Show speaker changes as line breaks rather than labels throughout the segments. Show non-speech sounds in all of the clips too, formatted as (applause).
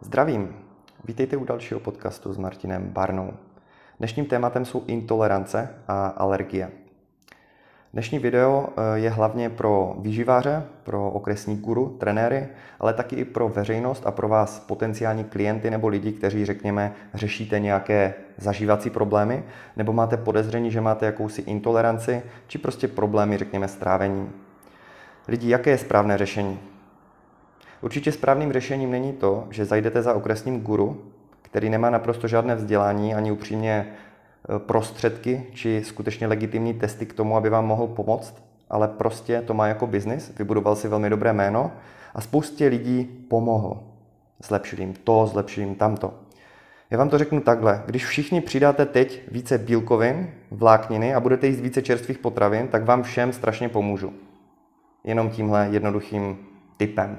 Zdravím, vítejte u dalšího podcastu s Martinem Barnou. Dnešním tématem jsou intolerance a alergie. Dnešní video eh, je hlavně pro výživáře, pro okresní guru, trenéry, ale taky i pro veřejnost a pro vás potenciální klienty nebo lidi, kteří, řekněme, řešíte nějaké zažívací problémy, nebo máte podezření, že máte jakousi intoleranci, či prostě problémy, řekněme, s trávením. Lidi, jaké je správné řešení? Určitě správným řešením není to, že zajdete za okresním guru, který nemá naprosto žádné vzdělání ani upřímně e, prostředky či skutečně legitimní testy k tomu, aby vám mohl pomoct, ale prostě to má jako biznis, vybudoval si velmi dobré jméno a spoustě lidí pomohl. Zlepšil jim to, zlepšil jim tamto. Já vám to řeknu takhle. Když všichni přidáte teď více bílkovin, vlákniny a budete jíst více čerstvých potravin, tak vám všem strašně pomůžu. Jenom tímhle jednoduchým typem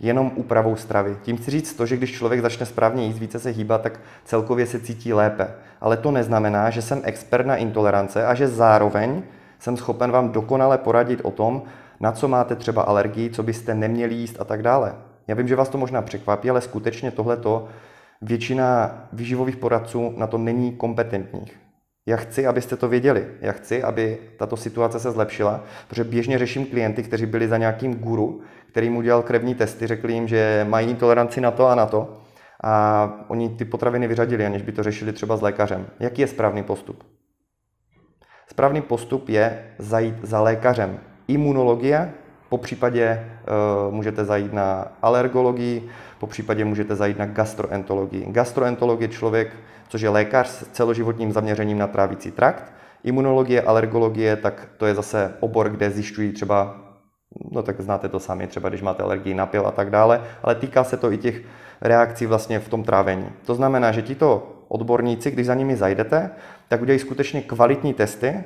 jenom úpravou stravy. Tím chci říct to, že když člověk začne správně jíst, více se hýbat, tak celkově se cítí lépe. Ale to neznamená, že jsem expert na intolerance a že zároveň jsem schopen vám dokonale poradit o tom, na co máte třeba alergii, co byste neměli jíst a tak dále. Já vím, že vás to možná překvapí, ale skutečně tohleto většina výživových poradců na to není kompetentních. Já chci, abyste to věděli. Já chci, aby tato situace se zlepšila, protože běžně řeším klienty, kteří byli za nějakým guru, který mu dělal krevní testy, řekli jim, že mají toleranci na to a na to. A oni ty potraviny vyřadili, aniž by to řešili třeba s lékařem. Jaký je správný postup? Správný postup je zajít za lékařem. Imunologie, po případě uh, můžete zajít na alergologii, po případě můžete zajít na gastroenterologii. Gastroenterolog je člověk, což je lékař s celoživotním zaměřením na trávící trakt. Imunologie, alergologie, tak to je zase obor, kde zjišťují třeba, no tak znáte to sami, třeba když máte alergii na pil a tak dále, ale týká se to i těch reakcí vlastně v tom trávení. To znamená, že tito odborníci, když za nimi zajdete, tak udělají skutečně kvalitní testy,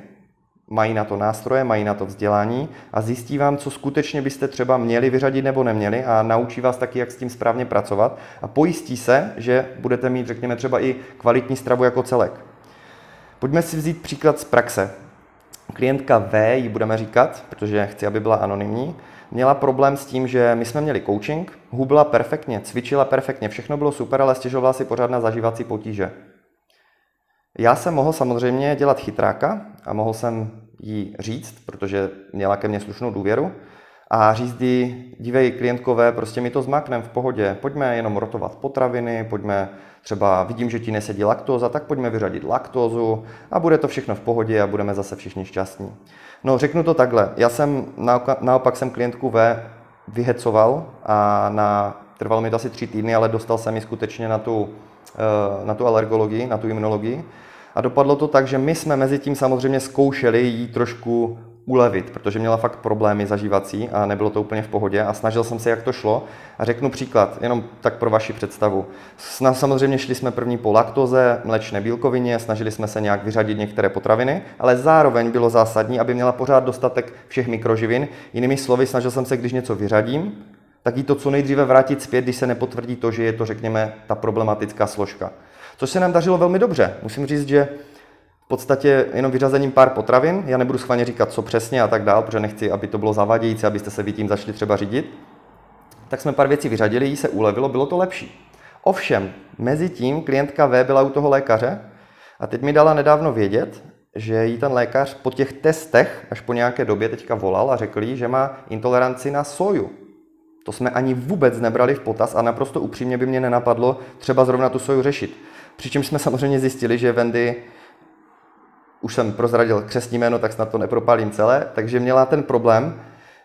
mají na to nástroje, mají na to vzdělání a zjistí vám, co skutečně byste třeba měli vyřadit nebo neměli a naučí vás taky, jak s tím správně pracovat a pojistí se, že budete mít, řekněme, třeba i kvalitní stravu jako celek. Pojďme si vzít příklad z praxe. Klientka V, ji budeme říkat, protože chci, aby byla anonymní, měla problém s tím, že my jsme měli coaching, hubla perfektně, cvičila perfektně, všechno bylo super, ale stěžovala si pořád na zažívací potíže. Já jsem mohl samozřejmě dělat chytráka a mohl jsem jí říct, protože měla ke mně slušnou důvěru, a říct jí, dívej klientkové, prostě mi to zmaknem v pohodě, pojďme jenom rotovat potraviny, pojďme třeba, vidím, že ti nesedí laktóza, tak pojďme vyřadit laktózu a bude to všechno v pohodě a budeme zase všichni šťastní. No řeknu to takhle, já jsem naopak jsem klientku V vyhecoval a na, trvalo mi to asi tři týdny, ale dostal jsem ji skutečně na tu, na tu alergologii, na tu imunologii a dopadlo to tak, že my jsme mezi tím samozřejmě zkoušeli jí trošku ulevit, protože měla fakt problémy zažívací a nebylo to úplně v pohodě a snažil jsem se, jak to šlo. A řeknu příklad, jenom tak pro vaši představu. Samozřejmě šli jsme první po laktoze, mlečné bílkovině, snažili jsme se nějak vyřadit některé potraviny, ale zároveň bylo zásadní, aby měla pořád dostatek všech mikroživin. Jinými slovy, snažil jsem se, když něco vyřadím, tak jí to co nejdříve vrátit zpět, když se nepotvrdí to, že je to, řekněme, ta problematická složka. Což se nám dařilo velmi dobře. Musím říct, že v podstatě jenom vyřazením pár potravin, já nebudu schválně říkat, co přesně a tak dál, protože nechci, aby to bylo zavadějící, abyste se vy tím začali třeba řídit, tak jsme pár věcí vyřadili, jí se ulevilo, bylo to lepší. Ovšem, mezi tím klientka V byla u toho lékaře a teď mi dala nedávno vědět, že jí ten lékař po těch testech až po nějaké době teďka volal a řekl jí, že má intoleranci na soju. To jsme ani vůbec nebrali v potaz a naprosto upřímně by mě nenapadlo třeba zrovna tu soju řešit. Přičemž jsme samozřejmě zjistili, že Wendy, už jsem prozradil křesní jméno, tak snad to nepropálím celé, takže měla ten problém,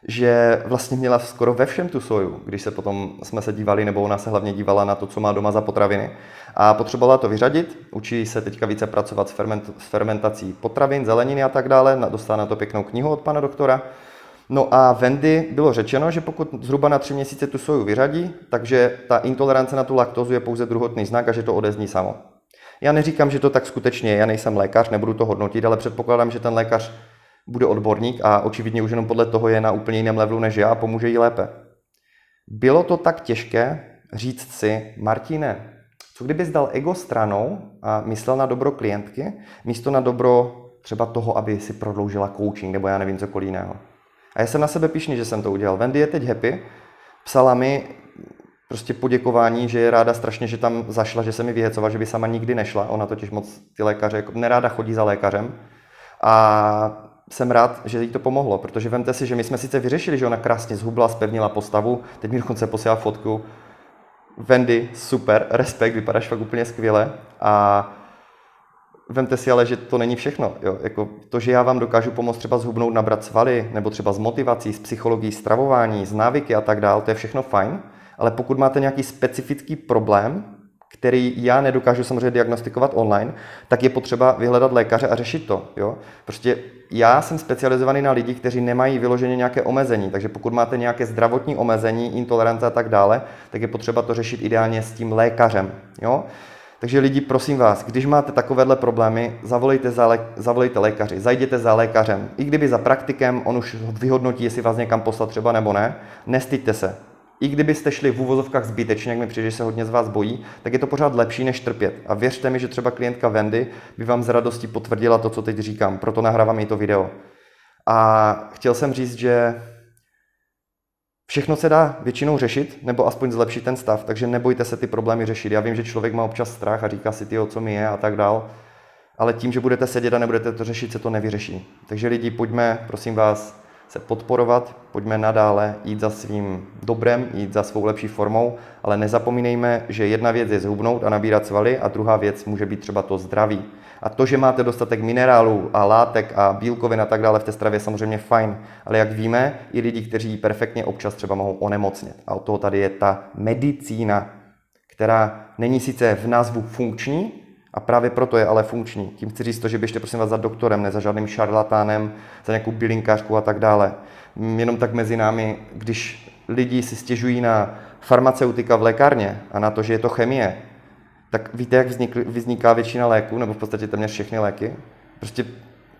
že vlastně měla skoro ve všem tu soju, když se potom jsme se dívali, nebo ona se hlavně dívala na to, co má doma za potraviny. A potřebovala to vyřadit, učí se teďka více pracovat s, ferment, s fermentací potravin, zeleniny a tak dále, dostala na to pěknou knihu od pana doktora. No a Wendy bylo řečeno, že pokud zhruba na tři měsíce tu soju vyřadí, takže ta intolerance na tu laktozu je pouze druhotný znak a že to odezní samo. Já neříkám, že to tak skutečně je, já nejsem lékař, nebudu to hodnotit, ale předpokládám, že ten lékař bude odborník a očividně už jenom podle toho je na úplně jiném levelu než já a pomůže jí lépe. Bylo to tak těžké říct si, Martine, co kdybys dal ego stranou a myslel na dobro klientky, místo na dobro třeba toho, aby si prodloužila coaching nebo já nevím cokoliv jiného. A já jsem na sebe pišný, že jsem to udělal. Wendy je teď happy, psala mi, prostě poděkování, že je ráda strašně, že tam zašla, že se mi vyhecovala, že by sama nikdy nešla. Ona totiž moc ty lékaře, jako neráda chodí za lékařem. A jsem rád, že jí to pomohlo, protože vemte si, že my jsme sice vyřešili, že ona krásně zhubla, spevnila postavu, teď mi dokonce posílá fotku. Wendy, super, (laughs) respekt, vypadáš fakt úplně skvěle. A Vemte si ale, že to není všechno. Jo? Jako to, že já vám dokážu pomoct třeba zhubnout, nabrat svaly, nebo třeba s motivací, s psychologií, stravování, s návyky a tak dále, to je všechno fajn, ale pokud máte nějaký specifický problém, který já nedokážu samozřejmě diagnostikovat online, tak je potřeba vyhledat lékaře a řešit to. Jo? Prostě já jsem specializovaný na lidi, kteří nemají vyloženě nějaké omezení, takže pokud máte nějaké zdravotní omezení, intolerance a tak dále, tak je potřeba to řešit ideálně s tím lékařem. Jo? Takže lidi, prosím vás, když máte takovéhle problémy, zavolejte, za lé, zavolejte lékaři, zajděte za lékařem. I kdyby za praktikem, on už vyhodnotí, jestli vás někam poslat třeba nebo ne, nestyďte se. I kdybyste šli v úvozovkách zbytečně, jak mi přijde, že se hodně z vás bojí, tak je to pořád lepší, než trpět. A věřte mi, že třeba klientka Wendy by vám z radostí potvrdila to, co teď říkám, proto nahrávám i to video. A chtěl jsem říct, že Všechno se dá většinou řešit, nebo aspoň zlepšit ten stav, takže nebojte se ty problémy řešit. Já vím, že člověk má občas strach a říká si, ty, co mi je a tak dál, ale tím, že budete sedět a nebudete to řešit, se to nevyřeší. Takže lidi, pojďme, prosím vás, se podporovat, pojďme nadále jít za svým dobrem, jít za svou lepší formou, ale nezapomínejme, že jedna věc je zhubnout a nabírat svaly a druhá věc může být třeba to zdraví. A to, že máte dostatek minerálů a látek a bílkovin a tak dále v té stravě je samozřejmě fajn, ale jak víme, i lidi, kteří perfektně občas třeba mohou onemocnět. A od toho tady je ta medicína, která není sice v názvu funkční, a právě proto je ale funkční. Tím chci říct to, že běžte prosím vás za doktorem, ne za žádným šarlatánem, za nějakou bylinkářku a tak dále. Jenom tak mezi námi, když lidi si stěžují na farmaceutika v lékárně a na to, že je to chemie, tak víte, jak vznikl, vzniká většina léků, nebo v podstatě téměř všechny léky? Prostě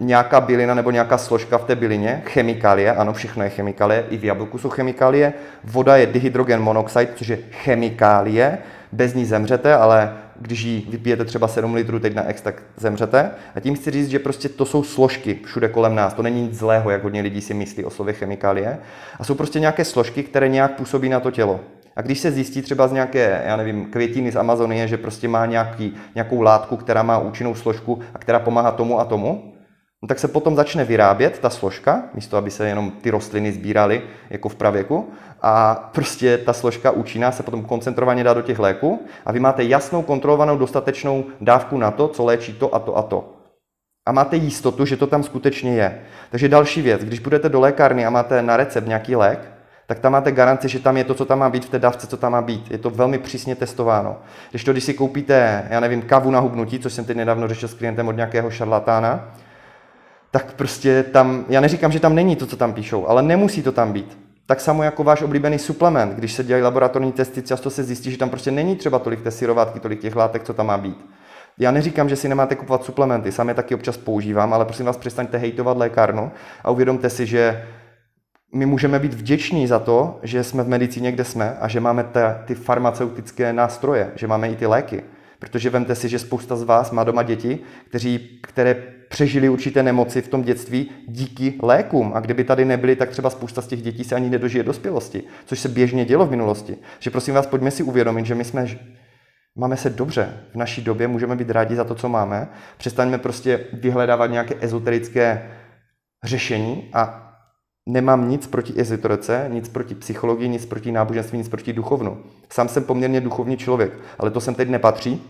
nějaká bylina nebo nějaká složka v té bylině, chemikálie, ano, všechno je chemikálie, i v jablku jsou chemikálie, voda je dihydrogen monoxid, což je chemikálie, bez ní zemřete, ale když ji vypijete třeba 7 litrů teď na ex, tak zemřete. A tím chci říct, že prostě to jsou složky všude kolem nás. To není nic zlého, jak hodně lidí si myslí o slově chemikálie. A jsou prostě nějaké složky, které nějak působí na to tělo. A když se zjistí třeba z nějaké, já nevím, květiny z Amazonie, že prostě má nějaký, nějakou látku, která má účinnou složku a která pomáhá tomu a tomu, no tak se potom začne vyrábět ta složka, místo aby se jenom ty rostliny sbíraly jako v pravěku. A prostě ta složka účinná se potom koncentrovaně dá do těch léků a vy máte jasnou, kontrolovanou, dostatečnou dávku na to, co léčí to a to a to. A máte jistotu, že to tam skutečně je. Takže další věc, když budete do lékárny a máte na recept nějaký lék, tak tam máte garanci, že tam je to, co tam má být v té dávce, co tam má být. Je to velmi přísně testováno. Když to, když si koupíte, já nevím, kavu na hubnutí, což jsem teď nedávno řešil s klientem od nějakého šarlatána, tak prostě tam, já neříkám, že tam není to, co tam píšou, ale nemusí to tam být. Tak samo jako váš oblíbený suplement, když se dělají laboratorní testy, často se zjistí, že tam prostě není třeba tolik té syrovátky, tolik těch látek, co tam má být. Já neříkám, že si nemáte kupovat suplementy, sám je taky občas používám, ale prosím vás, přestaňte hejtovat lékárnu a uvědomte si, že my můžeme být vděční za to, že jsme v medicíně, kde jsme a že máme ta, ty farmaceutické nástroje, že máme i ty léky. Protože vemte si, že spousta z vás má doma děti, kteří, které přežili určité nemoci v tom dětství díky lékům. A kdyby tady nebyly, tak třeba spousta z těch dětí se ani nedožije dospělosti, což se běžně dělo v minulosti. Že prosím vás, pojďme si uvědomit, že my jsme Máme se dobře v naší době, můžeme být rádi za to, co máme. Přestaňme prostě vyhledávat nějaké ezoterické řešení a nemám nic proti ezoterice, nic proti psychologii, nic proti náboženství, nic proti duchovnu. Sám jsem poměrně duchovní člověk, ale to sem teď nepatří.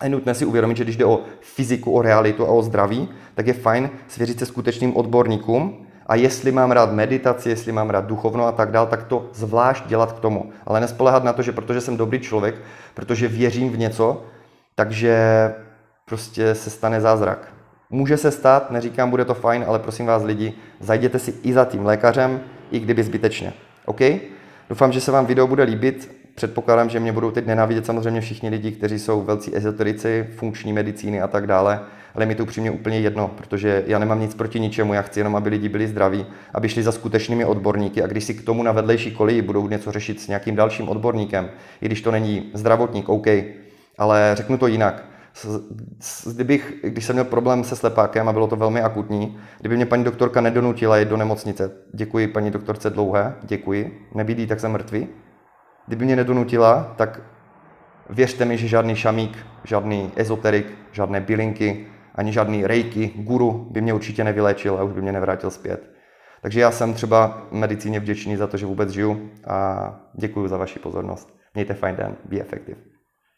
A je nutné si uvědomit, že když jde o fyziku, o realitu a o zdraví, tak je fajn svěřit se skutečným odborníkům a jestli mám rád meditaci, jestli mám rád duchovno a tak dál, tak to zvlášť dělat k tomu. Ale nespolehat na to, že protože jsem dobrý člověk, protože věřím v něco, takže prostě se stane zázrak. Může se stát, neříkám, bude to fajn, ale prosím vás lidi, zajděte si i za tím lékařem, i kdyby zbytečně. OK? Doufám, že se vám video bude líbit. Předpokládám, že mě budou teď nenávidět samozřejmě všichni lidi, kteří jsou velcí ezoterici, funkční medicíny a tak dále, ale mi to upřímně úplně jedno, protože já nemám nic proti ničemu, já chci jenom, aby lidi byli zdraví, aby šli za skutečnými odborníky a když si k tomu na vedlejší koleji budou něco řešit s nějakým dalším odborníkem, i když to není zdravotník, OK, ale řeknu to jinak kdybych, když jsem měl problém se slepákem a bylo to velmi akutní, kdyby mě paní doktorka nedonutila jít do nemocnice, děkuji paní doktorce Dlouhé, děkuji, nebydí, tak jsem mrtvý, kdyby mě nedonutila, tak věřte mi, že žádný šamík, žádný ezoterik, žádné bylinky, ani žádný rejky, guru by mě určitě nevyléčil a už by mě nevrátil zpět. Takže já jsem třeba medicíně vděčný za to, že vůbec žiju a děkuji za vaši pozornost. Mějte fajn den, be effective.